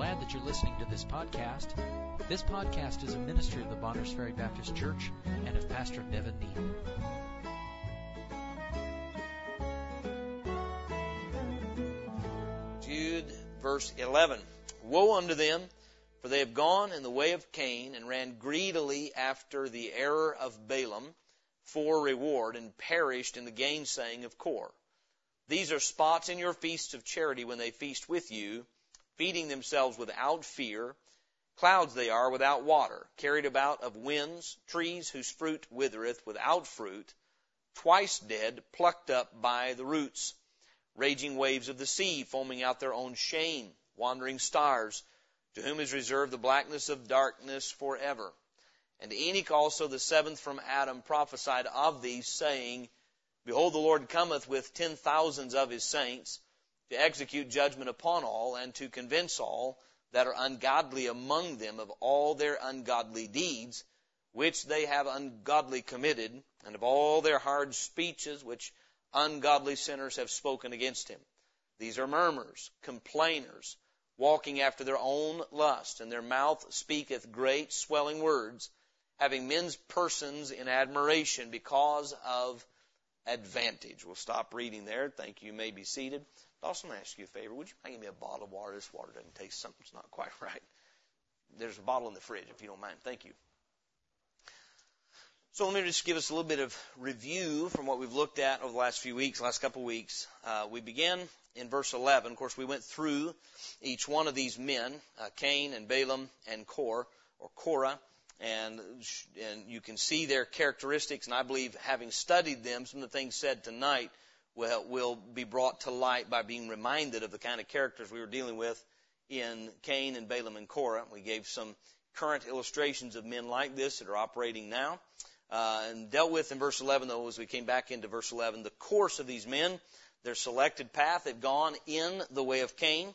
glad that you're listening to this podcast. This podcast is a ministry of the Bonners Ferry Baptist Church and of Pastor Nevin Neal. Jude, verse 11. Woe unto them, for they have gone in the way of Cain and ran greedily after the error of Balaam for reward and perished in the gainsaying of Core. These are spots in your feasts of charity when they feast with you, feeding themselves without fear. Clouds they are without water, carried about of winds, trees whose fruit withereth without fruit, twice dead, plucked up by the roots, raging waves of the sea, foaming out their own shame, wandering stars, to whom is reserved the blackness of darkness forever. And Enoch also, the seventh from Adam, prophesied of these, saying, Behold, the Lord cometh with ten thousands of his saints to execute judgment upon all and to convince all that are ungodly among them of all their ungodly deeds, which they have ungodly committed, and of all their hard speeches which ungodly sinners have spoken against him. These are murmurers, complainers, walking after their own lust, and their mouth speaketh great swelling words, having men's persons in admiration because of advantage. We'll stop reading there. Thank you. you may be seated. Dawson, I ask you a favor. Would you mind give me a bottle of water? This water doesn't taste something's not quite right. There's a bottle in the fridge if you don't mind. Thank you. So let me just give us a little bit of review from what we've looked at over the last few weeks, last couple of weeks. Uh, we began in verse 11. Of course, we went through each one of these men, uh, Cain and Balaam and Core, or Korah and and you can see their characteristics. And I believe, having studied them, some of the things said tonight will will be brought to light by being reminded of the kind of characters we were dealing with in Cain and Balaam and Korah. We gave some current illustrations of men like this that are operating now. Uh, and dealt with in verse 11, though, as we came back into verse 11, the course of these men, their selected path, they've gone in the way of Cain.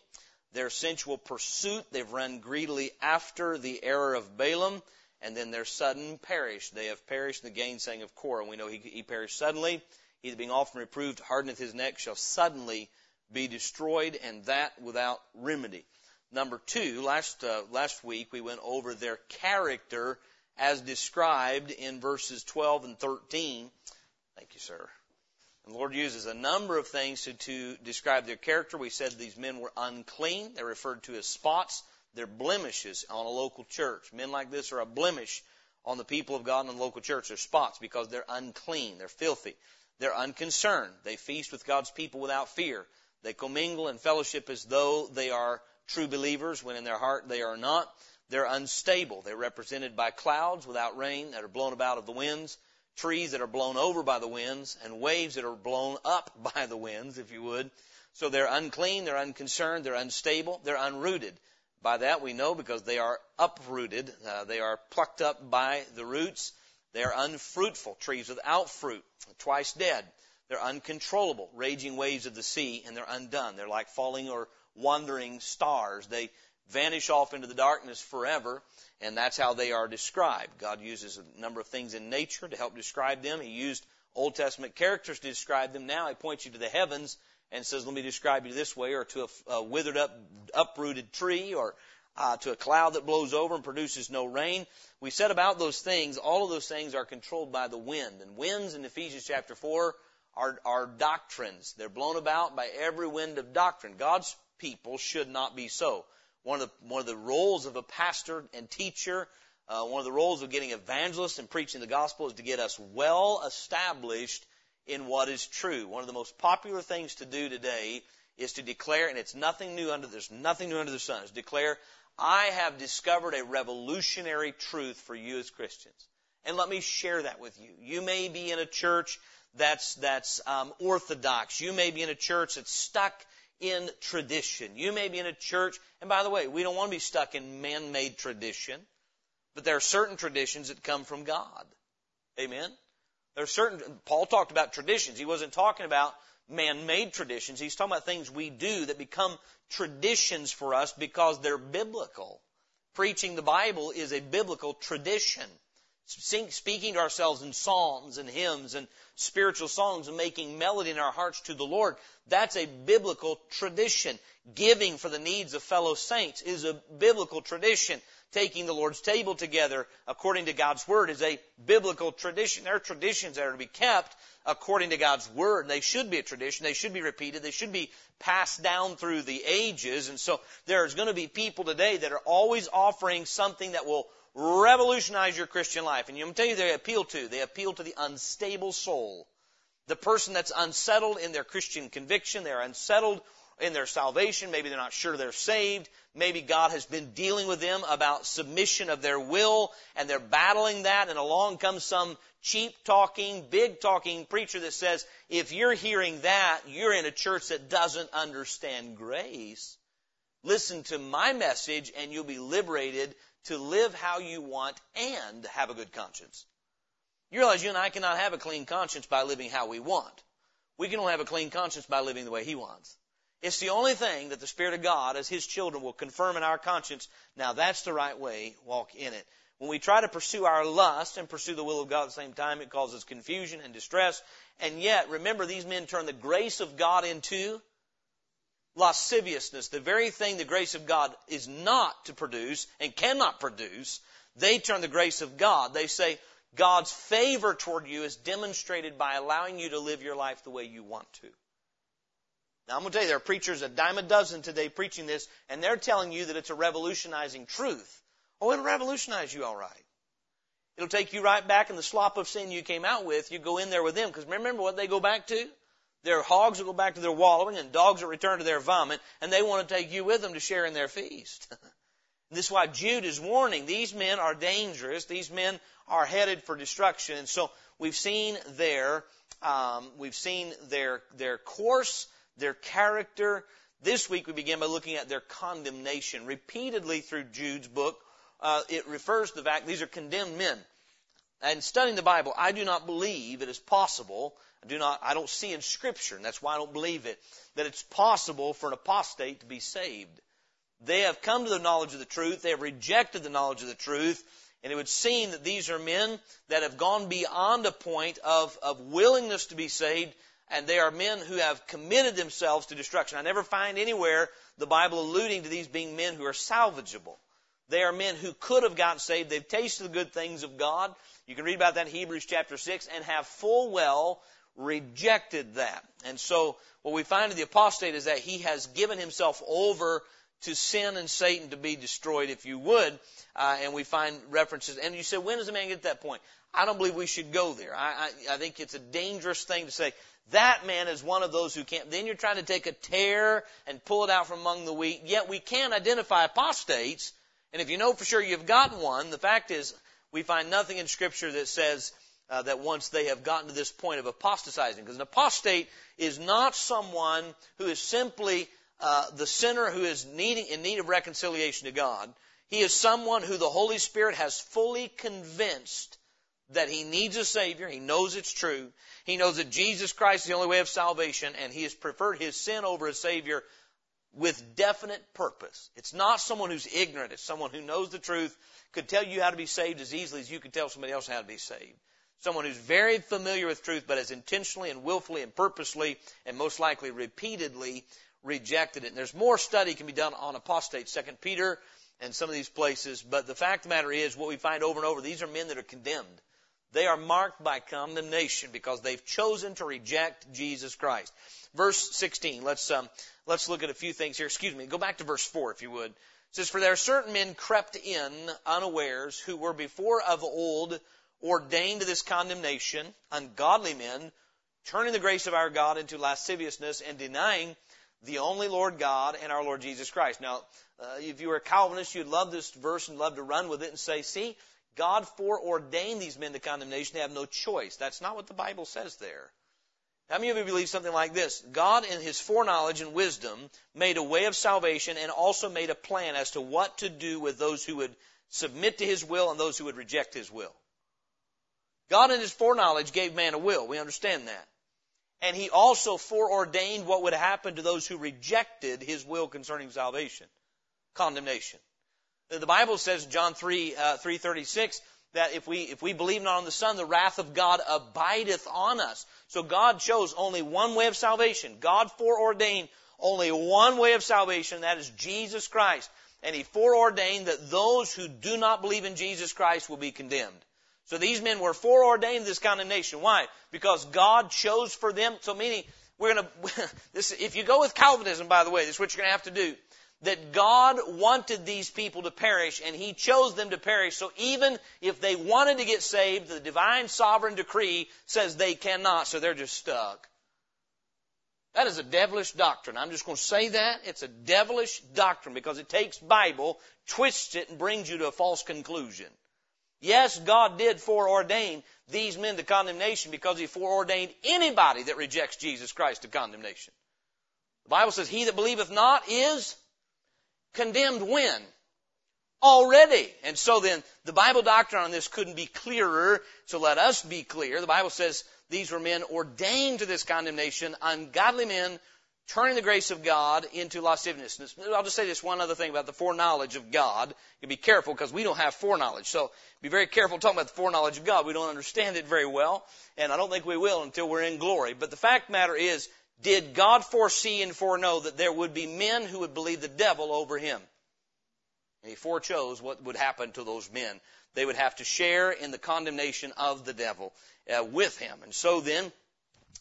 Their sensual pursuit, they've run greedily after the error of Balaam and then their sudden perish. They have perished in the gainsaying of Korah. We know he, he perished suddenly. He that being often reproved hardeneth his neck shall suddenly be destroyed, and that without remedy. Number two, last uh, last week we went over their character as described in verses 12 and 13. Thank you, sir. And the Lord uses a number of things to, to describe their character. We said these men were unclean. They're referred to as spots. They're blemishes on a local church. Men like this are a blemish on the people of God in the local church. They're spots because they're unclean. They're filthy. They're unconcerned. They feast with God's people without fear. They commingle and fellowship as though they are true believers when in their heart they are not. They're unstable. They're represented by clouds without rain that are blown about of the winds, trees that are blown over by the winds, and waves that are blown up by the winds, if you would. So they're unclean, they're unconcerned, they're unstable, they're unrooted. By that we know because they are uprooted, uh, they are plucked up by the roots. They are unfruitful, trees without fruit, twice dead. They're uncontrollable, raging waves of the sea, and they're undone. They're like falling or wandering stars. They vanish off into the darkness forever, and that's how they are described. God uses a number of things in nature to help describe them. He used Old Testament characters to describe them. Now He points you to the heavens and says, let me describe you this way, or to a, a withered up, uprooted tree, or uh, to a cloud that blows over and produces no rain. We said about those things, all of those things are controlled by the wind. And winds in Ephesians chapter 4 are, are doctrines. They're blown about by every wind of doctrine. God's people should not be so. One of the, one of the roles of a pastor and teacher, uh, one of the roles of getting evangelists and preaching the gospel is to get us well established in what is true. One of the most popular things to do today is to declare, and it's nothing new under there's nothing new under the sun, is declare, I have discovered a revolutionary truth for you as Christians. And let me share that with you. You may be in a church that's that's um, orthodox. You may be in a church that's stuck in tradition. You may be in a church, and by the way, we don't want to be stuck in man-made tradition, but there are certain traditions that come from God. Amen. There are certain, Paul talked about traditions. He wasn't talking about man-made traditions. He's talking about things we do that become traditions for us because they're biblical. Preaching the Bible is a biblical tradition. speaking to ourselves in psalms and hymns and spiritual songs and making melody in our hearts to the Lord. That's a biblical tradition. Giving for the needs of fellow saints is a biblical tradition. Taking the Lord's table together according to God's Word is a biblical tradition. There are traditions that are to be kept according to God's Word. They should be a tradition. They should be repeated. They should be passed down through the ages. And so there's going to be people today that are always offering something that will revolutionize your Christian life. And I'm tell you they appeal to. They appeal to the unstable soul. The person that's unsettled in their Christian conviction. They're unsettled in their salvation. Maybe they're not sure they're saved. Maybe God has been dealing with them about submission of their will and they're battling that and along comes some cheap talking, big talking preacher that says, if you're hearing that, you're in a church that doesn't understand grace. Listen to my message and you'll be liberated to live how you want and have a good conscience. You realize you and I cannot have a clean conscience by living how we want. We can only have a clean conscience by living the way He wants. It's the only thing that the Spirit of God, as His children, will confirm in our conscience. Now that's the right way. Walk in it. When we try to pursue our lust and pursue the will of God at the same time, it causes confusion and distress. And yet, remember, these men turn the grace of God into lasciviousness, the very thing the grace of God is not to produce and cannot produce, they turn the grace of God. They say God's favor toward you is demonstrated by allowing you to live your life the way you want to. Now I'm going to tell you, there are preachers a dime a dozen today preaching this, and they're telling you that it's a revolutionizing truth. Oh, it'll revolutionize you all right. It'll take you right back in the slop of sin you came out with. You go in there with them, because remember what they go back to? Their hogs will go back to their wallowing and dogs will return to their vomit and they want to take you with them to share in their feast. this is why Jude is warning these men are dangerous. These men are headed for destruction. And so we've seen their, um, we've seen their, their course, their character. This week we begin by looking at their condemnation. Repeatedly through Jude's book, uh, it refers to the fact these are condemned men. And studying the Bible, I do not believe it is possible I do not, I don't see in scripture, and that's why I don't believe it, that it's possible for an apostate to be saved. They have come to the knowledge of the truth. They have rejected the knowledge of the truth. And it would seem that these are men that have gone beyond a point of, of willingness to be saved, and they are men who have committed themselves to destruction. I never find anywhere the Bible alluding to these being men who are salvageable. They are men who could have gotten saved. They've tasted the good things of God. You can read about that in Hebrews chapter 6 and have full well rejected that. And so what we find in the apostate is that he has given himself over to sin and Satan to be destroyed, if you would. Uh, and we find references. And you say, when does a man get to that point? I don't believe we should go there. I, I, I think it's a dangerous thing to say, that man is one of those who can't. Then you're trying to take a tare and pull it out from among the wheat. Yet we can identify apostates. And if you know for sure you've gotten one, the fact is, we find nothing in Scripture that says uh, that once they have gotten to this point of apostatizing. Because an apostate is not someone who is simply uh, the sinner who is needing, in need of reconciliation to God. He is someone who the Holy Spirit has fully convinced that he needs a Savior. He knows it's true. He knows that Jesus Christ is the only way of salvation, and he has preferred his sin over a Savior with definite purpose. It's not someone who's ignorant. It's someone who knows the truth, could tell you how to be saved as easily as you could tell somebody else how to be saved. Someone who's very familiar with truth, but has intentionally and willfully and purposely and most likely repeatedly rejected it. And there's more study can be done on apostates, Second Peter and some of these places. But the fact of the matter is, what we find over and over, these are men that are condemned. They are marked by condemnation because they've chosen to reject Jesus Christ. Verse 16. Let's um, let's look at a few things here. Excuse me. Go back to verse 4, if you would. It says, "For there are certain men crept in unawares, who were before of old ordained to this condemnation, ungodly men, turning the grace of our God into lasciviousness and denying the only Lord God and our Lord Jesus Christ. Now, uh, if you were a Calvinist, you'd love this verse and love to run with it and say, see, God foreordained these men to condemnation. They have no choice. That's not what the Bible says there. How many of you believe something like this? God, in His foreknowledge and wisdom, made a way of salvation and also made a plan as to what to do with those who would submit to His will and those who would reject His will. God in His foreknowledge gave man a will. We understand that. And He also foreordained what would happen to those who rejected His will concerning salvation. Condemnation. The Bible says in John 3, uh, 336 that if we, if we believe not on the Son, the wrath of God abideth on us. So God chose only one way of salvation. God foreordained only one way of salvation, that is Jesus Christ. And He foreordained that those who do not believe in Jesus Christ will be condemned. So these men were foreordained this condemnation. Why? Because God chose for them. So meaning, we're gonna, this, if you go with Calvinism, by the way, this is what you're gonna have to do. That God wanted these people to perish and He chose them to perish. So even if they wanted to get saved, the divine sovereign decree says they cannot, so they're just stuck. That is a devilish doctrine. I'm just going to say that. It's a devilish doctrine because it takes Bible, twists it, and brings you to a false conclusion. Yes, God did foreordain these men to condemnation because He foreordained anybody that rejects Jesus Christ to condemnation. The Bible says, He that believeth not is condemned when? Already. And so then, the Bible doctrine on this couldn't be clearer, so let us be clear. The Bible says these were men ordained to this condemnation, ungodly men turning the grace of God into lasciviousness. I'll just say this one other thing about the foreknowledge of God. You be careful because we don't have foreknowledge. So be very careful talking about the foreknowledge of God. We don't understand it very well, and I don't think we will until we're in glory. But the fact matter is, did God foresee and foreknow that there would be men who would believe the devil over him? And he forechose what would happen to those men. They would have to share in the condemnation of the devil uh, with him. And so then,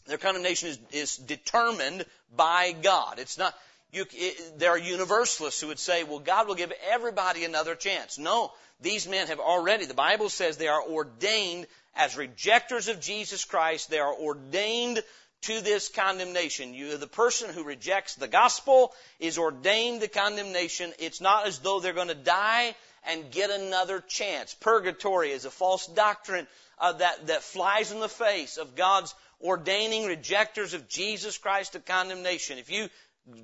their condemnation is, is determined by God. It's not, you, it, there are universalists who would say, well, God will give everybody another chance. No, these men have already, the Bible says they are ordained as rejectors of Jesus Christ. They are ordained to this condemnation. You, the person who rejects the gospel is ordained to condemnation. It's not as though they're going to die and get another chance. Purgatory is a false doctrine uh, that, that flies in the face of God's ordaining rejectors of Jesus Christ to condemnation. If you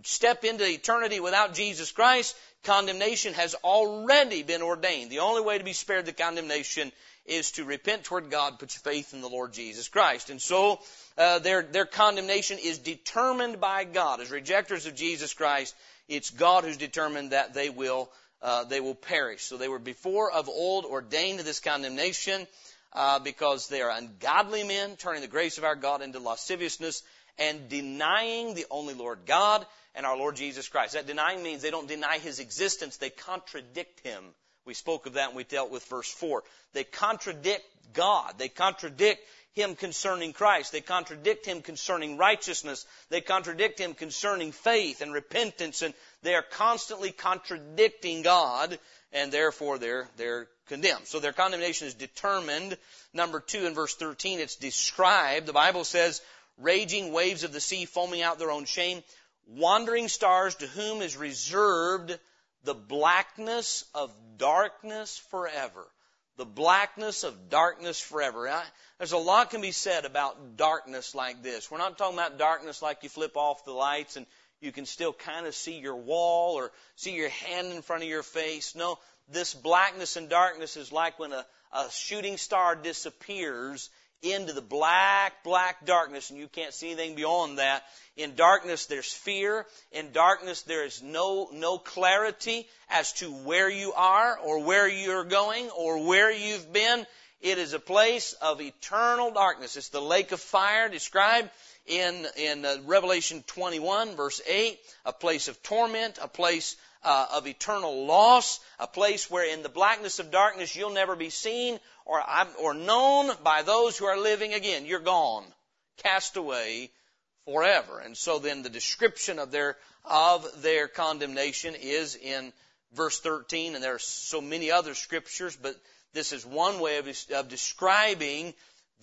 step into eternity without Jesus Christ, condemnation has already been ordained. The only way to be spared the condemnation is to repent toward God, put your faith in the Lord Jesus Christ. And so, uh, their, their condemnation is determined by God. As rejectors of Jesus Christ, it's God who's determined that they will, uh, they will perish. So they were before of old ordained to this condemnation uh, because they are ungodly men, turning the grace of our God into lasciviousness and denying the only Lord God and our Lord Jesus Christ. That denying means they don't deny His existence, they contradict Him. We spoke of that and we dealt with verse 4. They contradict God. They contradict Him concerning Christ. They contradict Him concerning righteousness. They contradict Him concerning faith and repentance and they are constantly contradicting God and therefore they're, they're condemned. So their condemnation is determined. Number two, in verse 13, it's described. The Bible says, raging waves of the sea foaming out their own shame, wandering stars to whom is reserved the blackness of darkness forever. The blackness of darkness forever. I, there's a lot can be said about darkness like this. We're not talking about darkness like you flip off the lights and you can still kind of see your wall or see your hand in front of your face. No, this blackness and darkness is like when a, a shooting star disappears into the black, black darkness and you can't see anything beyond that. In darkness there's fear. In darkness there is no, no clarity as to where you are or where you're going or where you've been. It is a place of eternal darkness. It's the lake of fire described in, in uh, Revelation 21 verse 8, a place of torment, a place uh, of eternal loss, a place where in the blackness of darkness you'll never be seen or, or known by those who are living again. You're gone, cast away forever. And so then the description of their, of their condemnation is in verse 13, and there are so many other scriptures, but this is one way of, of describing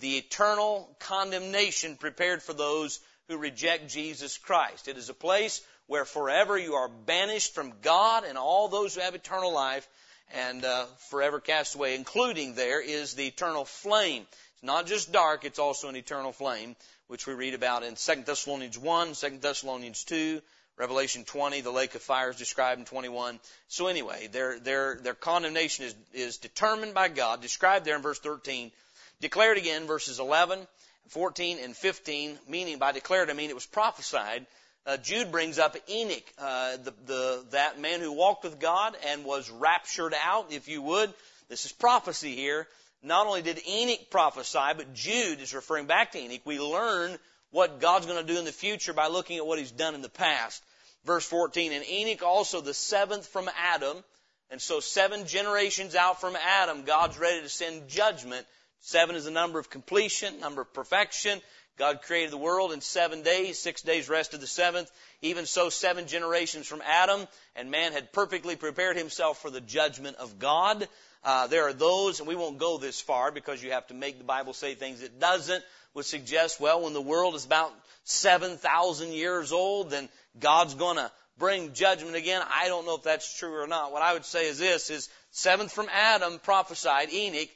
the eternal condemnation prepared for those who reject Jesus Christ. It is a place where forever you are banished from God and all those who have eternal life and uh, forever cast away, including there is the eternal flame. It's not just dark, it's also an eternal flame, which we read about in 2 Thessalonians 1, 2 Thessalonians 2, Revelation 20, the lake of fire is described in 21. So anyway, their, their, their condemnation is, is determined by God, described there in verse 13, declared again, verses 11, 14, and 15, meaning by declared I mean it was prophesied uh, Jude brings up Enoch, uh, the, the, that man who walked with God and was raptured out, if you would. This is prophecy here. not only did Enoch prophesy, but Jude is referring back to Enoch. We learn what God's going to do in the future by looking at what He's done in the past. Verse 14, and Enoch also the seventh from Adam, and so seven generations out from Adam, God's ready to send judgment. Seven is the number of completion, number of perfection. God created the world in seven days, six days rested the seventh. Even so, seven generations from Adam, and man had perfectly prepared himself for the judgment of God. Uh, there are those, and we won't go this far because you have to make the Bible say things it doesn't, would suggest, well, when the world is about 7,000 years old, then God's gonna bring judgment again. I don't know if that's true or not. What I would say is this, is seventh from Adam prophesied, Enoch,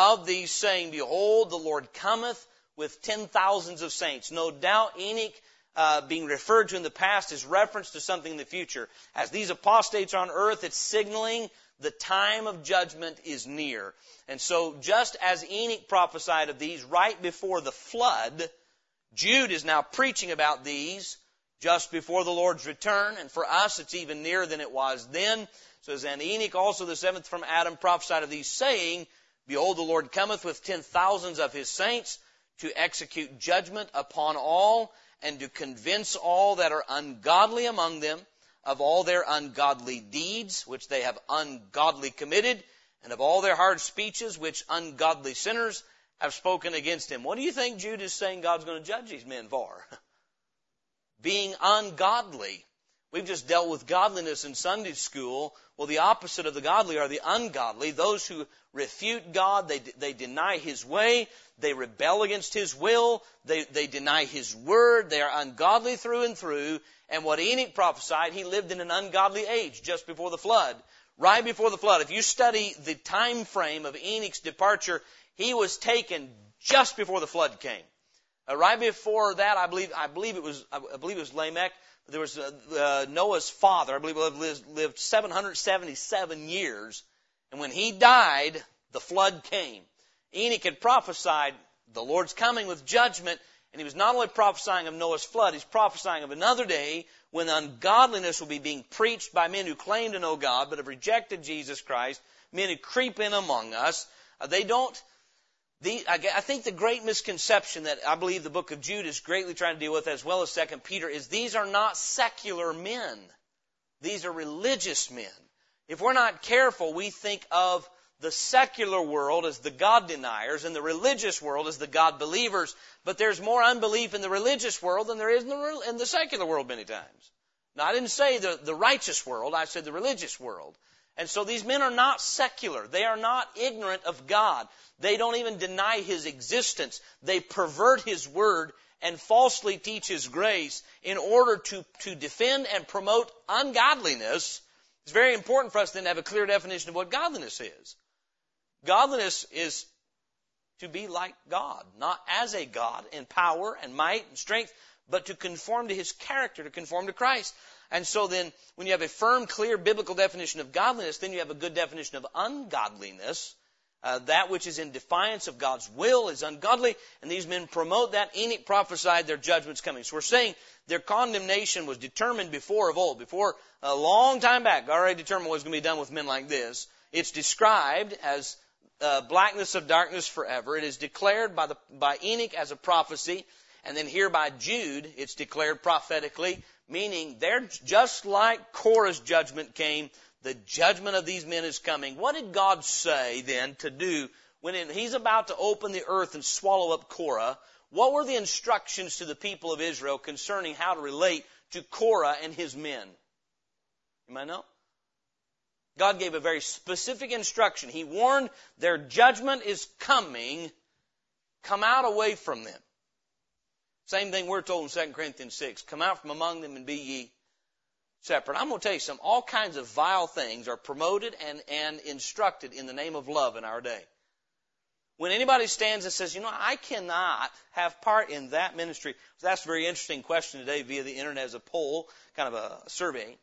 of these saying, Behold, the Lord cometh with ten thousands of saints. No doubt Enoch uh, being referred to in the past is reference to something in the future. As these apostates on earth, it's signaling the time of judgment is near. And so, just as Enoch prophesied of these right before the flood, Jude is now preaching about these just before the Lord's return. And for us, it's even nearer than it was then. So, as Enoch also the seventh from Adam prophesied of these, saying, Behold, the Lord cometh with ten thousands of his saints to execute judgment upon all and to convince all that are ungodly among them of all their ungodly deeds which they have ungodly committed and of all their hard speeches which ungodly sinners have spoken against him. What do you think Jude is saying God's going to judge these men for? Being ungodly. We've just dealt with godliness in Sunday school. Well, the opposite of the godly are the ungodly, those who refute God, they, they deny His way, they rebel against His will, they, they deny His word, they are ungodly through and through. And what Enoch prophesied, he lived in an ungodly age just before the flood. Right before the flood. If you study the time frame of Enoch's departure, he was taken just before the flood came. Uh, right before that, I believe, I believe it was, I believe it was Lamech there was uh, uh, Noah's father, I believe, lived, lived 777 years, and when he died, the flood came. Enoch had prophesied the Lord's coming with judgment, and he was not only prophesying of Noah's flood, he's prophesying of another day when ungodliness will be being preached by men who claim to know God but have rejected Jesus Christ, men who creep in among us. Uh, they don't the, I think the great misconception that I believe the book of Jude is greatly trying to deal with, as well as Second Peter, is these are not secular men. These are religious men. If we're not careful, we think of the secular world as the God deniers and the religious world as the God believers. But there's more unbelief in the religious world than there is in the, in the secular world many times. Now, I didn't say the, the righteous world, I said the religious world. And so these men are not secular. They are not ignorant of God. They don't even deny His existence. They pervert His word and falsely teach His grace in order to, to defend and promote ungodliness. It's very important for us then to have a clear definition of what godliness is. Godliness is to be like God, not as a God in power and might and strength, but to conform to His character, to conform to Christ. And so then, when you have a firm, clear biblical definition of godliness, then you have a good definition of ungodliness. Uh, that which is in defiance of God's will is ungodly, and these men promote that. Enoch prophesied their judgments coming. So we're saying their condemnation was determined before of old, before a long time back. Already determined what was going to be done with men like this. It's described as uh, blackness of darkness forever. It is declared by the by Enoch as a prophecy, and then here by Jude, it's declared prophetically Meaning, they're just like Korah's judgment came, the judgment of these men is coming. What did God say then to do when He's about to open the earth and swallow up Korah? What were the instructions to the people of Israel concerning how to relate to Korah and his men? You might know? God gave a very specific instruction. He warned their judgment is coming. Come out away from them. Same thing we're told in 2 Corinthians 6. Come out from among them and be ye separate. I'm going to tell you something. All kinds of vile things are promoted and, and instructed in the name of love in our day. When anybody stands and says, you know, I cannot have part in that ministry, that's a very interesting question today via the internet as a poll, kind of a survey.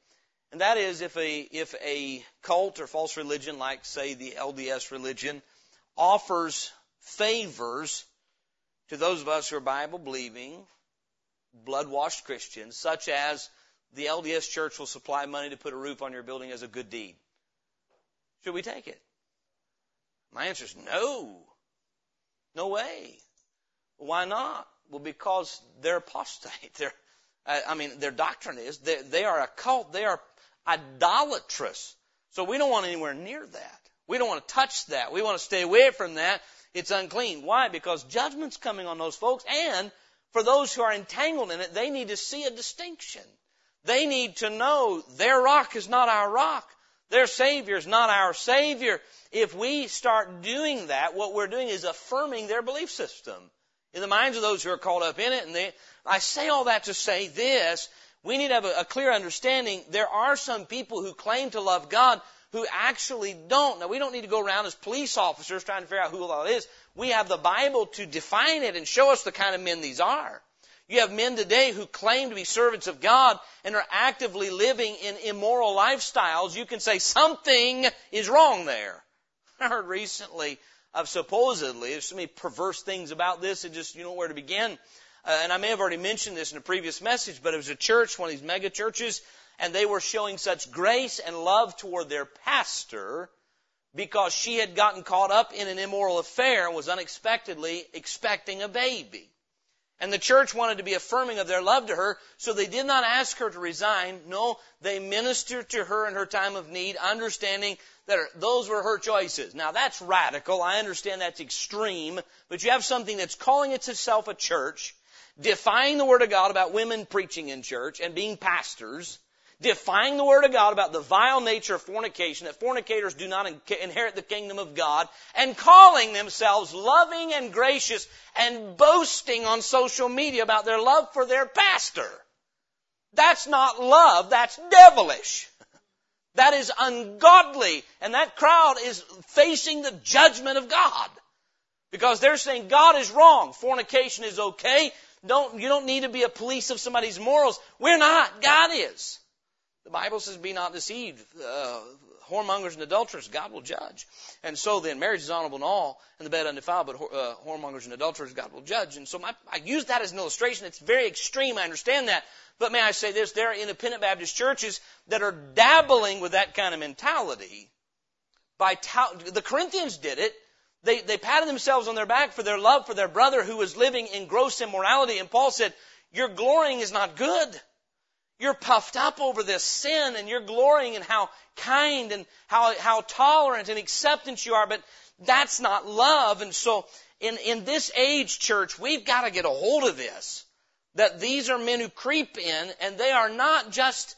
And that is if a, if a cult or false religion like, say, the LDS religion offers favors to those of us who are Bible believing, blood washed Christians, such as the LDS church will supply money to put a roof on your building as a good deed. Should we take it? My answer is no. No way. Why not? Well, because they're apostate. They're, I mean, their doctrine is they, they are a cult. They are idolatrous. So we don't want anywhere near that. We don't want to touch that. We want to stay away from that. It's unclean. Why? Because judgment's coming on those folks and for those who are entangled in it, they need to see a distinction. They need to know their rock is not our rock. Their Savior is not our Savior. If we start doing that, what we're doing is affirming their belief system in the minds of those who are caught up in it. And they, I say all that to say this. We need to have a, a clear understanding. There are some people who claim to love God who actually don't. Now, we don't need to go around as police officers trying to figure out who all is. We have the Bible to define it and show us the kind of men these are. You have men today who claim to be servants of God and are actively living in immoral lifestyles. You can say something is wrong there. I heard recently of supposedly, there's so many perverse things about this, it just, you know where to begin. Uh, and I may have already mentioned this in a previous message, but it was a church, one of these mega churches, and they were showing such grace and love toward their pastor because she had gotten caught up in an immoral affair and was unexpectedly expecting a baby. And the church wanted to be affirming of their love to her, so they did not ask her to resign. No, they ministered to her in her time of need, understanding that those were her choices. Now that's radical. I understand that's extreme, but you have something that's calling itself a church, defying the Word of God about women preaching in church and being pastors, defying the Word of God about the vile nature of fornication, that fornicators do not inherit the kingdom of God, and calling themselves loving and gracious and boasting on social media about their love for their pastor. That's not love, that's devilish. That is ungodly, and that crowd is facing the judgment of God. Because they're saying God is wrong, fornication is okay, don't, you don't need to be a police of somebody's morals. We're not, God is. The Bible says, be not deceived. Uh, whoremongers and adulterers, God will judge. And so then, marriage is honorable in all, and the bed undefiled, but uh, whoremongers and adulterers, God will judge. And so my, I use that as an illustration. It's very extreme, I understand that. But may I say this, there are independent Baptist churches that are dabbling with that kind of mentality. By ta- the Corinthians did it. They, they patted themselves on their back for their love for their brother who was living in gross immorality. And Paul said, your glorying is not good. You're puffed up over this sin and you're glorying in how kind and how, how tolerant and acceptant you are, but that's not love. And so in, in this age, church, we've got to get a hold of this. That these are men who creep in and they are not just,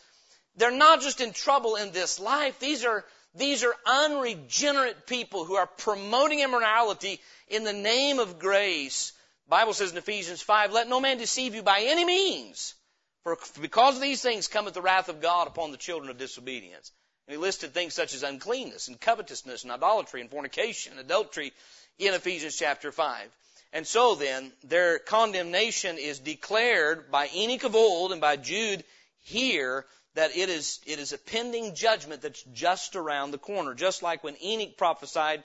they're not just in trouble in this life. These are, these are unregenerate people who are promoting immorality in the name of grace. Bible says in Ephesians 5, let no man deceive you by any means. For because of these things cometh the wrath of God upon the children of disobedience. And he listed things such as uncleanness and covetousness and idolatry and fornication and adultery in Ephesians chapter 5. And so then, their condemnation is declared by Enoch of old and by Jude here that it is, it is a pending judgment that's just around the corner. Just like when Enoch prophesied,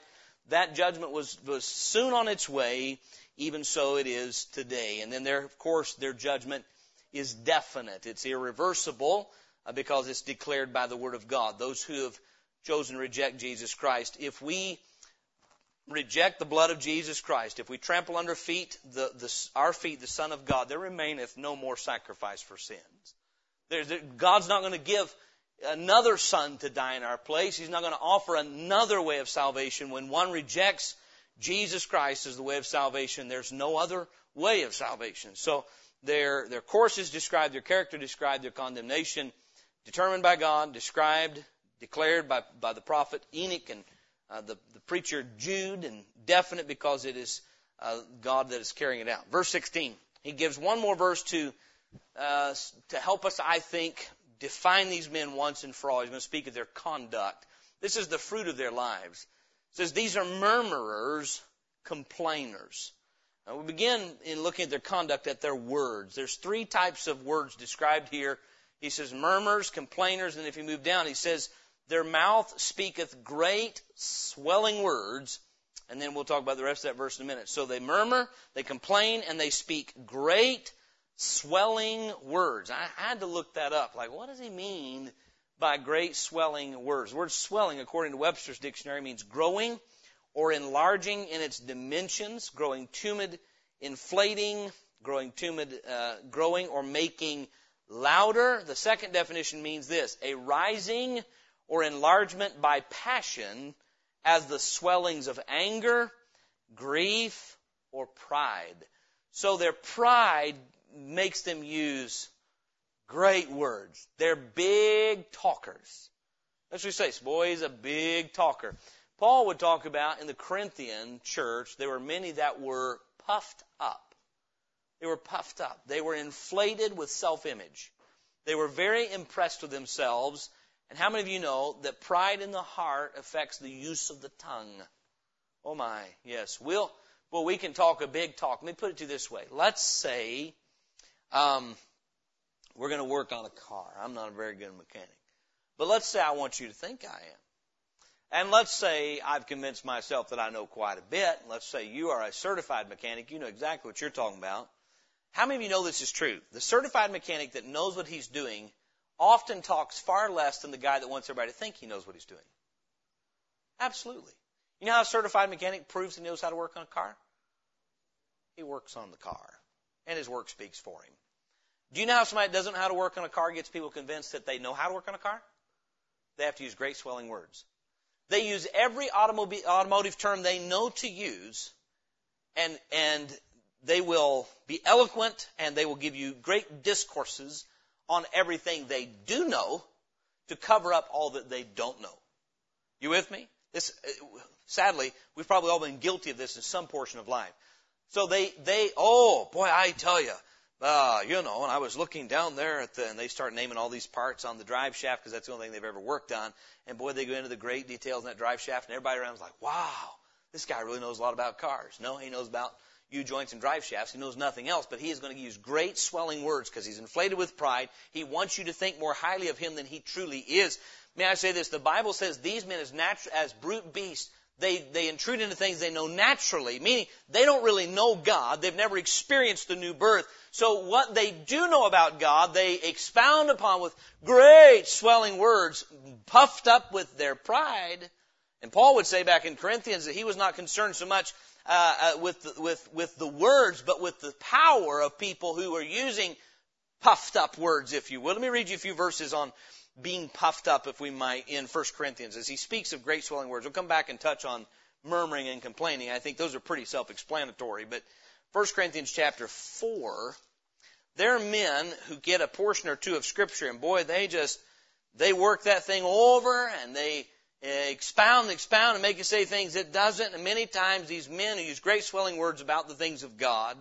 that judgment was, was soon on its way, even so it is today. And then there, of course, their judgment is definite. It's irreversible uh, because it's declared by the Word of God. Those who have chosen to reject Jesus Christ, if we reject the blood of Jesus Christ, if we trample under feet the, the, our feet the Son of God, there remaineth no more sacrifice for sins. There, God's not going to give another son to die in our place. He's not going to offer another way of salvation. When one rejects Jesus Christ as the way of salvation, there's no other way of salvation. So their, their course is described, their character described, their condemnation determined by God, described, declared by, by the prophet Enoch and uh, the, the preacher Jude, and definite because it is uh, God that is carrying it out. Verse 16. He gives one more verse to uh, to help us, I think, define these men once and for all. He's going to speak of their conduct. This is the fruit of their lives. It says these are murmurers, complainers. Now we begin in looking at their conduct at their words. There's three types of words described here. He says murmurs, complainers, and if you move down, he says their mouth speaketh great swelling words. And then we'll talk about the rest of that verse in a minute. So they murmur, they complain, and they speak great swelling words. I had to look that up. Like, what does he mean by great swelling words? The word swelling, according to Webster's dictionary, means growing or enlarging in its dimensions, growing tumid, inflating, growing tumid, uh, growing or making louder. The second definition means this, a rising or enlargement by passion as the swellings of anger, grief, or pride. So their pride makes them use great words. They're big talkers. That's what he says. Boy, he's a big talker. Paul would talk about in the Corinthian church, there were many that were puffed up. They were puffed up. They were inflated with self-image. They were very impressed with themselves. And how many of you know that pride in the heart affects the use of the tongue? Oh my, yes. We'll, well, we can talk a big talk. Let me put it to you this way. Let's say, um, we're going to work on a car. I'm not a very good mechanic. But let's say I want you to think I am. And let's say I've convinced myself that I know quite a bit. Let's say you are a certified mechanic. You know exactly what you're talking about. How many of you know this is true? The certified mechanic that knows what he's doing often talks far less than the guy that wants everybody to think he knows what he's doing. Absolutely. You know how a certified mechanic proves he knows how to work on a car? He works on the car. And his work speaks for him. Do you know how somebody that doesn't know how to work on a car gets people convinced that they know how to work on a car? They have to use great swelling words. They use every automotive term they know to use, and, and they will be eloquent and they will give you great discourses on everything they do know to cover up all that they don't know. You with me? This, sadly, we've probably all been guilty of this in some portion of life. So they, they, oh boy, I tell you, uh, you know, and I was looking down there at the, and they start naming all these parts on the drive shaft because that's the only thing they've ever worked on. And boy, they go into the great details in that drive shaft, and everybody around is like, wow, this guy really knows a lot about cars. No, he knows about U joints and drive shafts. He knows nothing else, but he is going to use great swelling words because he's inflated with pride. He wants you to think more highly of him than he truly is. May I say this? The Bible says these men as natural, as brute beasts, they, they intrude into things they know naturally, meaning they don't really know God. They've never experienced the new birth. So what they do know about God, they expound upon with great swelling words, puffed up with their pride. And Paul would say back in Corinthians that he was not concerned so much uh, uh, with, the, with, with the words, but with the power of people who are using puffed up words, if you will. Let me read you a few verses on being puffed up, if we might, in 1 Corinthians. As he speaks of great swelling words, we'll come back and touch on murmuring and complaining. I think those are pretty self-explanatory. But 1 Corinthians chapter 4, there are men who get a portion or two of Scripture, and boy, they just, they work that thing over, and they expound, expound, and make you say things it doesn't. And many times these men who use great swelling words about the things of God,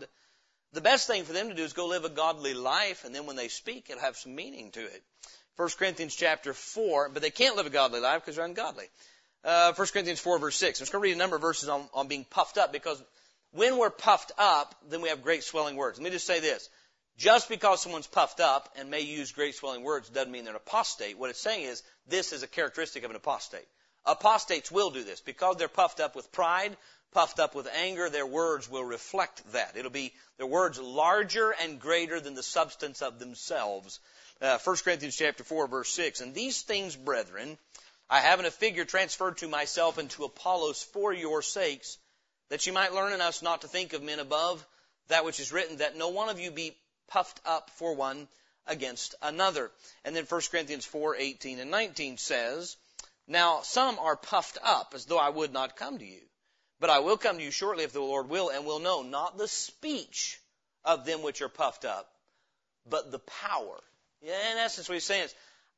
the best thing for them to do is go live a godly life, and then when they speak, it'll have some meaning to it. 1 Corinthians chapter 4, but they can't live a godly life because they're ungodly. Uh, 1 Corinthians 4 verse 6. I'm just going to read a number of verses on, on being puffed up because when we're puffed up, then we have great swelling words. Let me just say this. Just because someone's puffed up and may use great swelling words doesn't mean they're an apostate. What it's saying is this is a characteristic of an apostate. Apostates will do this. Because they're puffed up with pride, puffed up with anger, their words will reflect that. It'll be their words larger and greater than the substance of themselves. Uh, 1 Corinthians chapter 4 verse 6. And these things, brethren, I have in a figure transferred to myself and to Apollos for your sakes, that you might learn in us not to think of men above that which is written, that no one of you be puffed up for one against another. And then 1 Corinthians 4, 18 and 19 says, Now some are puffed up as though I would not come to you. But I will come to you shortly if the Lord will, and will know not the speech of them which are puffed up, but the power. In essence, what he's saying is,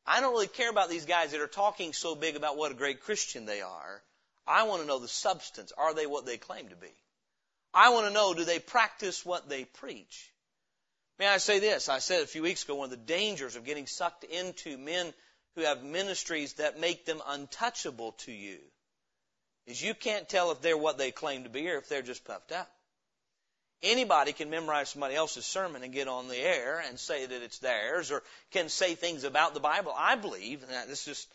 I don't really care about these guys that are talking so big about what a great Christian they are. I want to know the substance. Are they what they claim to be? I want to know, do they practice what they preach? May I say this? I said a few weeks ago one of the dangers of getting sucked into men who have ministries that make them untouchable to you is you can't tell if they're what they claim to be or if they're just puffed up. Anybody can memorize somebody else's sermon and get on the air and say that it's theirs or can say things about the Bible. I believe, and this is just,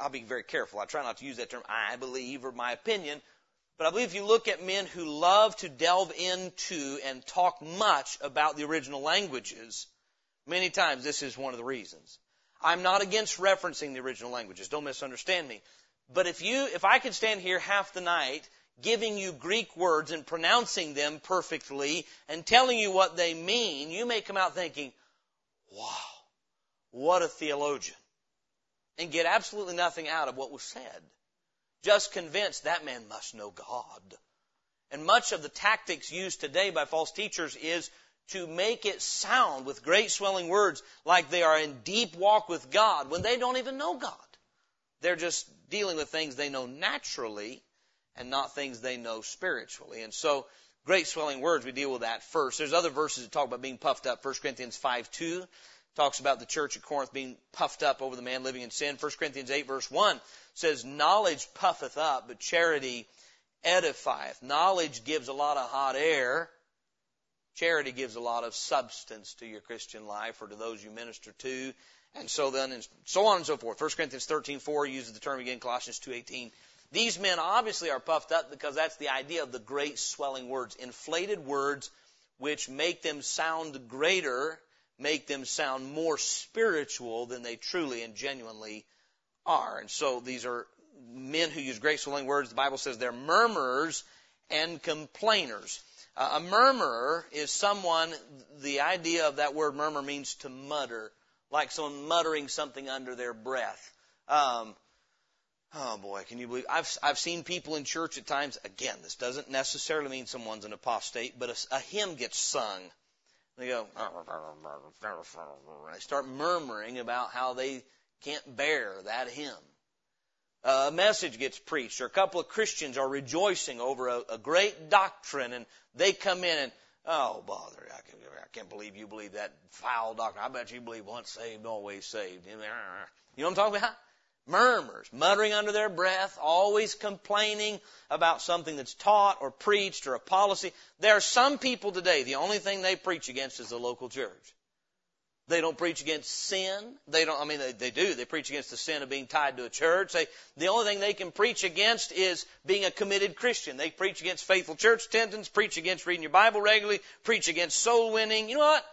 I'll be very careful. I try not to use that term, I believe, or my opinion. But I believe if you look at men who love to delve into and talk much about the original languages, many times this is one of the reasons. I'm not against referencing the original languages. Don't misunderstand me. But if you, if I could stand here half the night giving you Greek words and pronouncing them perfectly and telling you what they mean, you may come out thinking, wow, what a theologian. And get absolutely nothing out of what was said. Just convinced that man must know God. And much of the tactics used today by false teachers is to make it sound with great swelling words like they are in deep walk with God when they don't even know God. They're just dealing with things they know naturally and not things they know spiritually. And so, great swelling words, we deal with that first. There's other verses that talk about being puffed up. 1 Corinthians 5 2 talks about the church at Corinth being puffed up over the man living in sin. 1 Corinthians 8 verse 1 says, Knowledge puffeth up, but charity edifieth. Knowledge gives a lot of hot air. Charity gives a lot of substance to your Christian life or to those you minister to. And so then, and so on and so forth. 1 Corinthians 13:4 uses the term again, Colossians 2:18. These men obviously are puffed up because that's the idea of the great swelling words, inflated words which make them sound greater, make them sound more spiritual than they truly and genuinely are. And so these are men who use great swelling words. The Bible says they're murmurers and complainers. Uh, a murmurer is someone, the idea of that word murmur means to mutter, like someone muttering something under their breath. Um, oh boy, can you believe? I've, I've seen people in church at times, again, this doesn't necessarily mean someone's an apostate, but a, a hymn gets sung. They go, they start murmuring about how they can't bear that hymn a message gets preached, or a couple of Christians are rejoicing over a, a great doctrine, and they come in and, oh, bother, I, can, can't believe you believe that foul doctrine. I bet you believe once saved, always saved. You know what I'm talking about? Murmurs, muttering under their breath, always complaining about something that's taught or preached or a policy. There are some people today, the only thing they preach against is the local church. They don't preach against sin. They don't, I mean, they, they do. They preach against the sin of being tied to a church. They, the only thing they can preach against is being a committed Christian. They preach against faithful church attendance, preach against reading your Bible regularly, preach against soul winning. You know what?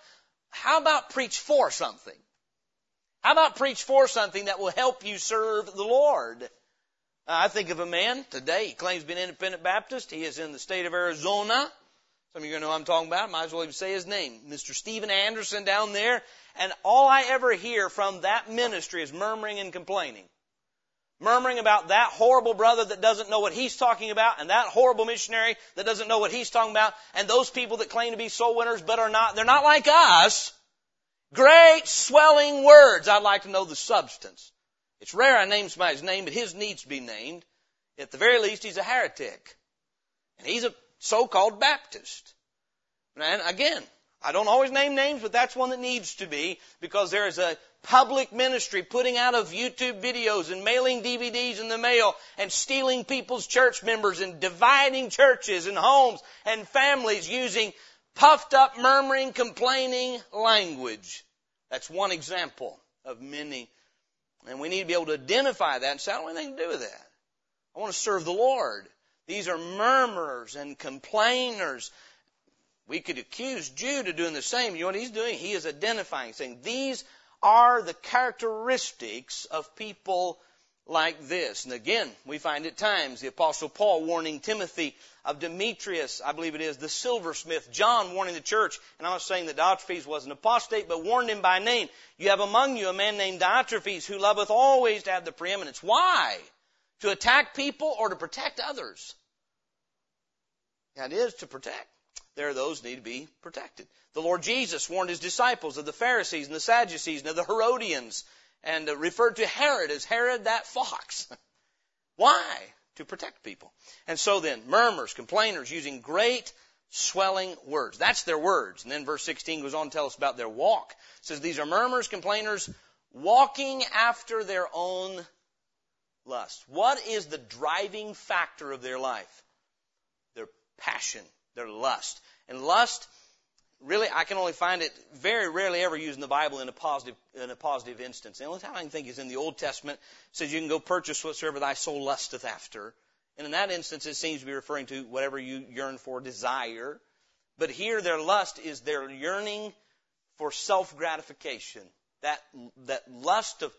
How about preach for something? How about preach for something that will help you serve the Lord? I think of a man today. He claims to be an independent Baptist. He is in the state of Arizona. Some of you know I'm talking about. Might as well even say his name. Mr. Steven Anderson down there. And all I ever hear from that ministry is murmuring and complaining. Murmuring about that horrible brother that doesn't know what he's talking about, and that horrible missionary that doesn't know what he's talking about, and those people that claim to be soul winners but are not, they're not like us. Great swelling words. I'd like to know the substance. It's rare I name somebody's name, but his needs to be named. At the very least, he's a heretic. And he's a so-called Baptist. And again, I don't always name names, but that's one that needs to be because there is a public ministry putting out of YouTube videos and mailing DVDs in the mail and stealing people's church members and dividing churches and homes and families using puffed up, murmuring, complaining language. That's one example of many. And we need to be able to identify that and say, I don't want anything to do with that. I want to serve the Lord. These are murmurers and complainers we could accuse Jude of doing the same. You know what he's doing? He is identifying, saying, these are the characteristics of people like this. And again, we find at times the apostle Paul warning Timothy of Demetrius, I believe it is, the silversmith, John warning the church, and I'm not saying that Diotrephes was an apostate, but warned him by name. You have among you a man named Diotrephes who loveth always to have the preeminence. Why? To attack people or to protect others? That is to protect there are those need to be protected. The Lord Jesus warned his disciples of the Pharisees and the Sadducees and of the Herodians and uh, referred to Herod as Herod that fox. Why? To protect people. And so then, murmurs, complainers, using great swelling words. That's their words. And then verse 16 goes on to tell us about their walk. It says these are murmurs, complainers, walking after their own lust. What is the driving factor of their life? Their passion, their lust. And lust, really, I can only find it very rarely ever used in the Bible in a positive, in a positive instance. The only time I can think is in the Old Testament. It says you can go purchase whatsoever thy soul lusteth after. And in that instance, it seems to be referring to whatever you yearn for, desire. But here, their lust is their yearning for self gratification. That, that lust of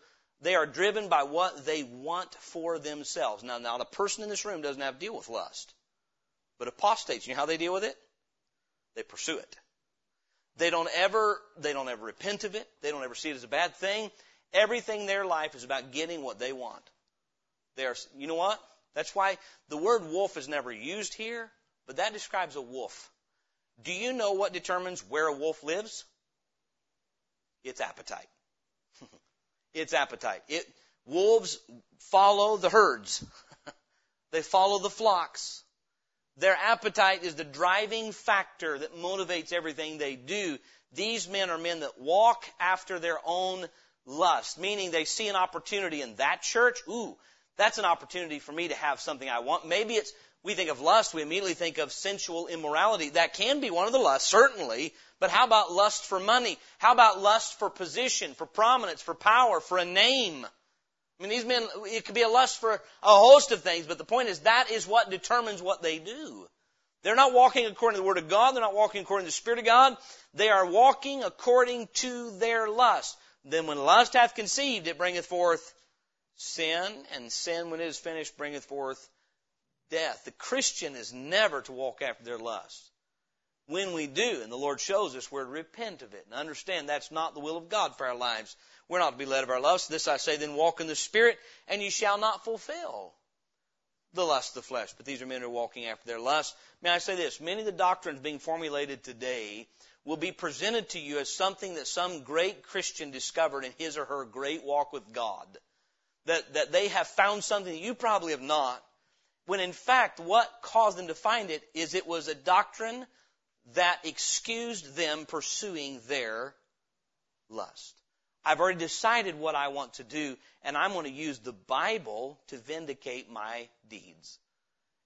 They are driven by what they want for themselves. Now, now the person in this room doesn't have to deal with lust. But apostates, you know how they deal with it? They pursue it. They don't ever, they don't ever repent of it. They don't ever see it as a bad thing. Everything in their life is about getting what they want. They are, you know what? That's why the word wolf is never used here, but that describes a wolf. Do you know what determines where a wolf lives? Its appetite. Its appetite. It, wolves follow the herds. they follow the flocks. Their appetite is the driving factor that motivates everything they do. These men are men that walk after their own lust, meaning they see an opportunity in that church. Ooh, that's an opportunity for me to have something I want. Maybe it's, we think of lust, we immediately think of sensual immorality. That can be one of the lusts, certainly. But how about lust for money? How about lust for position, for prominence, for power, for a name? I mean, these men, it could be a lust for a host of things, but the point is that is what determines what they do. They're not walking according to the Word of God. They're not walking according to the Spirit of God. They are walking according to their lust. Then when lust hath conceived, it bringeth forth sin, and sin, when it is finished, bringeth forth death. The Christian is never to walk after their lust. When we do, and the Lord shows us, we're to repent of it and understand that's not the will of God for our lives. We're not to be led of our lusts. This I say, then walk in the Spirit, and you shall not fulfill the lust of the flesh. But these are men who are walking after their lust. May I say this? Many of the doctrines being formulated today will be presented to you as something that some great Christian discovered in his or her great walk with God that, that they have found something that you probably have not, when in fact what caused them to find it is it was a doctrine that excused them pursuing their lust. I've already decided what I want to do, and I'm going to use the Bible to vindicate my deeds.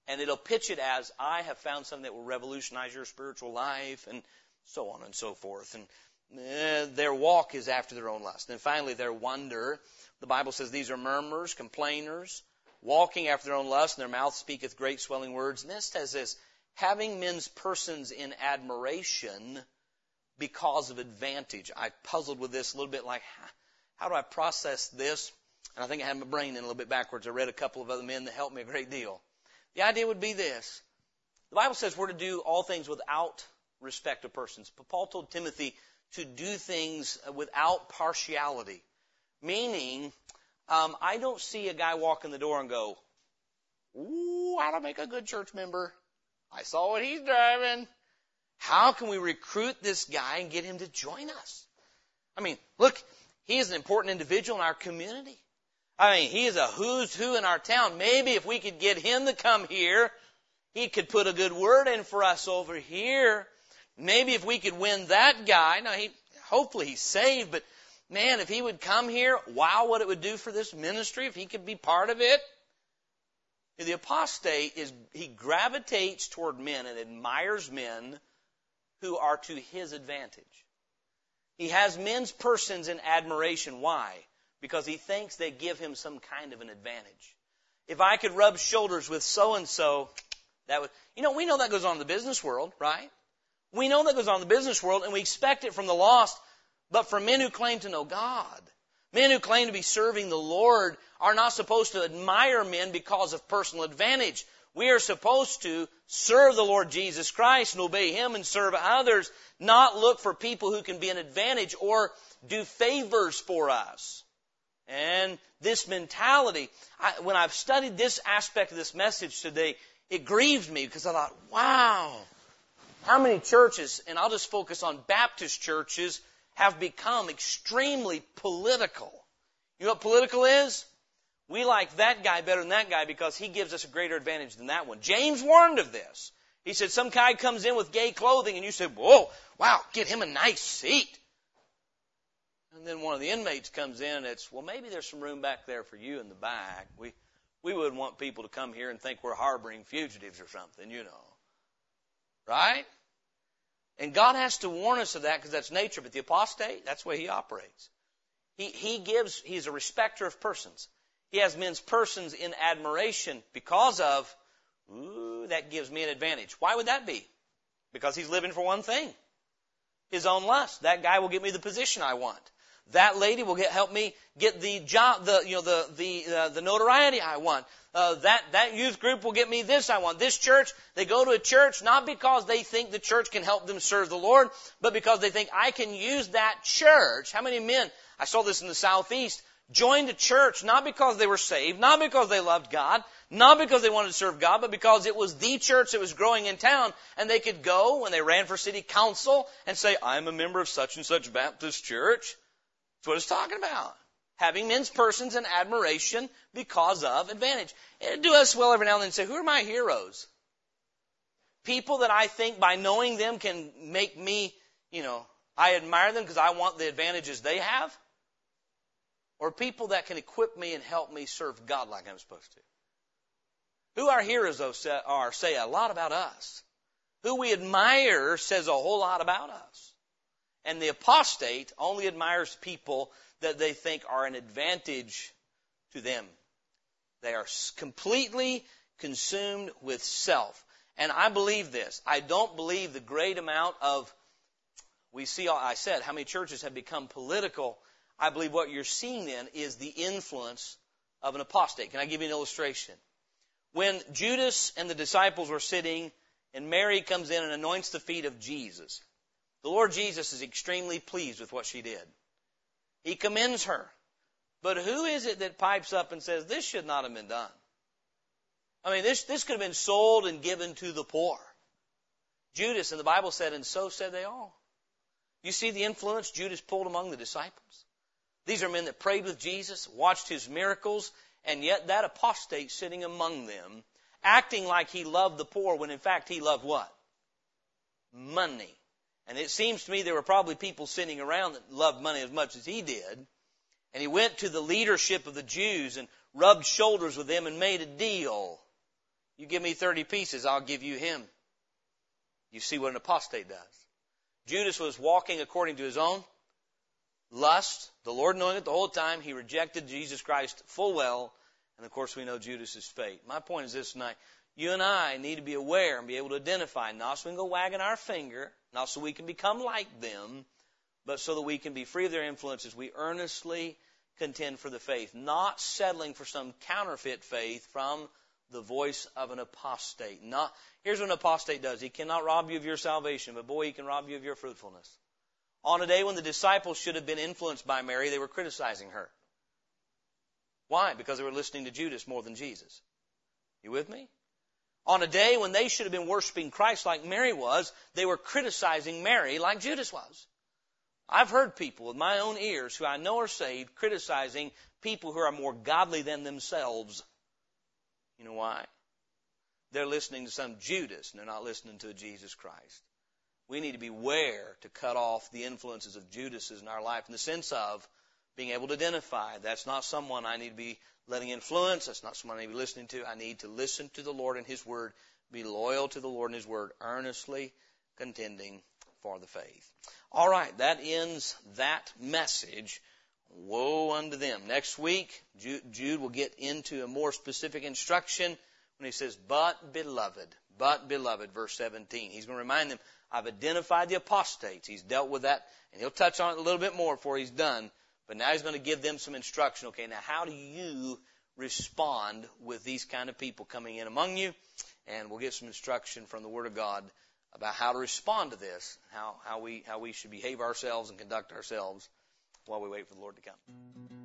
And it'll pitch it as, I have found something that will revolutionize your spiritual life, and so on and so forth. And eh, their walk is after their own lust. And finally, their wonder the Bible says these are murmurers, complainers, walking after their own lust, and their mouth speaketh great swelling words. And this says this, having men's persons in admiration because of advantage. I puzzled with this a little bit like, how do I process this? And I think I had my brain in a little bit backwards. I read a couple of other men that helped me a great deal. The idea would be this. The Bible says we're to do all things without respect of persons. But Paul told Timothy to do things without partiality. Meaning, um, I don't see a guy walk in the door and go, Ooh, to make a good church member. I saw what he's driving. How can we recruit this guy and get him to join us? I mean, look, he is an important individual in our community. I mean, he is a who's who in our town. Maybe if we could get him to come here, he could put a good word in for us over here. Maybe if we could win that guy. Now, he, hopefully he's saved, but man, if he would come here, wow, what it would do for this ministry if he could be part of it. The apostate is, he gravitates toward men and admires men who are to his advantage. He has men's persons in admiration. Why? Because he thinks they give him some kind of an advantage. If I could rub shoulders with so and so, that would, you know, we know that goes on in the business world, right? We know that goes on in the business world and we expect it from the lost but for men who claim to know God, men who claim to be serving the Lord are not supposed to admire men because of personal advantage. We are supposed to serve the Lord Jesus Christ and obey Him and serve others, not look for people who can be an advantage or do favors for us. And this mentality, I, when I've studied this aspect of this message today, it grieved me because I thought, wow, how many churches, and I'll just focus on Baptist churches, have become extremely political. You know what political is? We like that guy better than that guy because he gives us a greater advantage than that one. James warned of this. He said some guy comes in with gay clothing and you say, whoa, wow, get him a nice seat. And then one of the inmates comes in and it's, well, maybe there's some room back there for you in the back. We, we wouldn't want people to come here and think we're harboring fugitives or something, you know. Right? And God has to warn us of that because that's nature. But the apostate, that's the way he operates. He, he gives, he's a respecter of persons. He has men's persons in admiration because of, ooh, that gives me an advantage. Why would that be? Because he's living for one thing. His own lust. That guy will give me the position I want. That lady will get, help me get the job, the, you know, the, the, uh, the notoriety I want. Uh, that, that youth group will get me this I want. This church, they go to a church not because they think the church can help them serve the Lord, but because they think I can use that church. How many men, I saw this in the southeast, joined a church not because they were saved, not because they loved God, not because they wanted to serve God, but because it was the church that was growing in town and they could go when they ran for city council and say, I'm a member of such and such Baptist church. That's what it's talking about. Having men's persons and admiration because of advantage. It'd do us well every now and then say, who are my heroes? People that I think by knowing them can make me, you know, I admire them because I want the advantages they have? Or people that can equip me and help me serve God like I'm supposed to? Who our heroes are say a lot about us. Who we admire says a whole lot about us. And the apostate only admires people that they think are an advantage to them. They are completely consumed with self. And I believe this. I don't believe the great amount of, we see, I said, how many churches have become political. I believe what you're seeing then is the influence of an apostate. Can I give you an illustration? When Judas and the disciples were sitting and Mary comes in and anoints the feet of Jesus, the Lord Jesus is extremely pleased with what she did. He commends her. But who is it that pipes up and says, this should not have been done? I mean, this, this could have been sold and given to the poor. Judas, and the Bible said, and so said they all. You see the influence Judas pulled among the disciples? These are men that prayed with Jesus, watched his miracles, and yet that apostate sitting among them, acting like he loved the poor when in fact he loved what? Money. And it seems to me there were probably people sitting around that loved money as much as he did. And he went to the leadership of the Jews and rubbed shoulders with them and made a deal. You give me 30 pieces, I'll give you him. You see what an apostate does. Judas was walking according to his own lust, the Lord knowing it the whole time, he rejected Jesus Christ full well, and of course we know Judas's fate. My point is this tonight. You and I need to be aware and be able to identify, not so we can go wagging our finger, not so we can become like them, but so that we can be free of their influences. We earnestly contend for the faith, not settling for some counterfeit faith from the voice of an apostate. Not, here's what an apostate does. He cannot rob you of your salvation, but boy, he can rob you of your fruitfulness. On a day when the disciples should have been influenced by Mary, they were criticizing her. Why? Because they were listening to Judas more than Jesus. You with me? On a day when they should have been worshiping Christ like Mary was, they were criticizing Mary like Judas was. I've heard people with my own ears who I know are saved criticizing people who are more godly than themselves. You know why? They're listening to some Judas and they're not listening to Jesus Christ we need to beware to cut off the influences of Judas's in our life in the sense of being able to identify that's not someone I need to be letting influence. That's not someone I need to be listening to. I need to listen to the Lord and His Word, be loyal to the Lord and His Word, earnestly contending for the faith. All right, that ends that message. Woe unto them. Next week, Jude will get into a more specific instruction when he says, but beloved, but beloved, verse 17. He's going to remind them, I've identified the apostates. He's dealt with that, and he'll touch on it a little bit more before he's done. But now he's going to give them some instruction. Okay, now how do you respond with these kind of people coming in among you? And we'll get some instruction from the Word of God about how to respond to this, how, how we how we should behave ourselves and conduct ourselves while we wait for the Lord to come.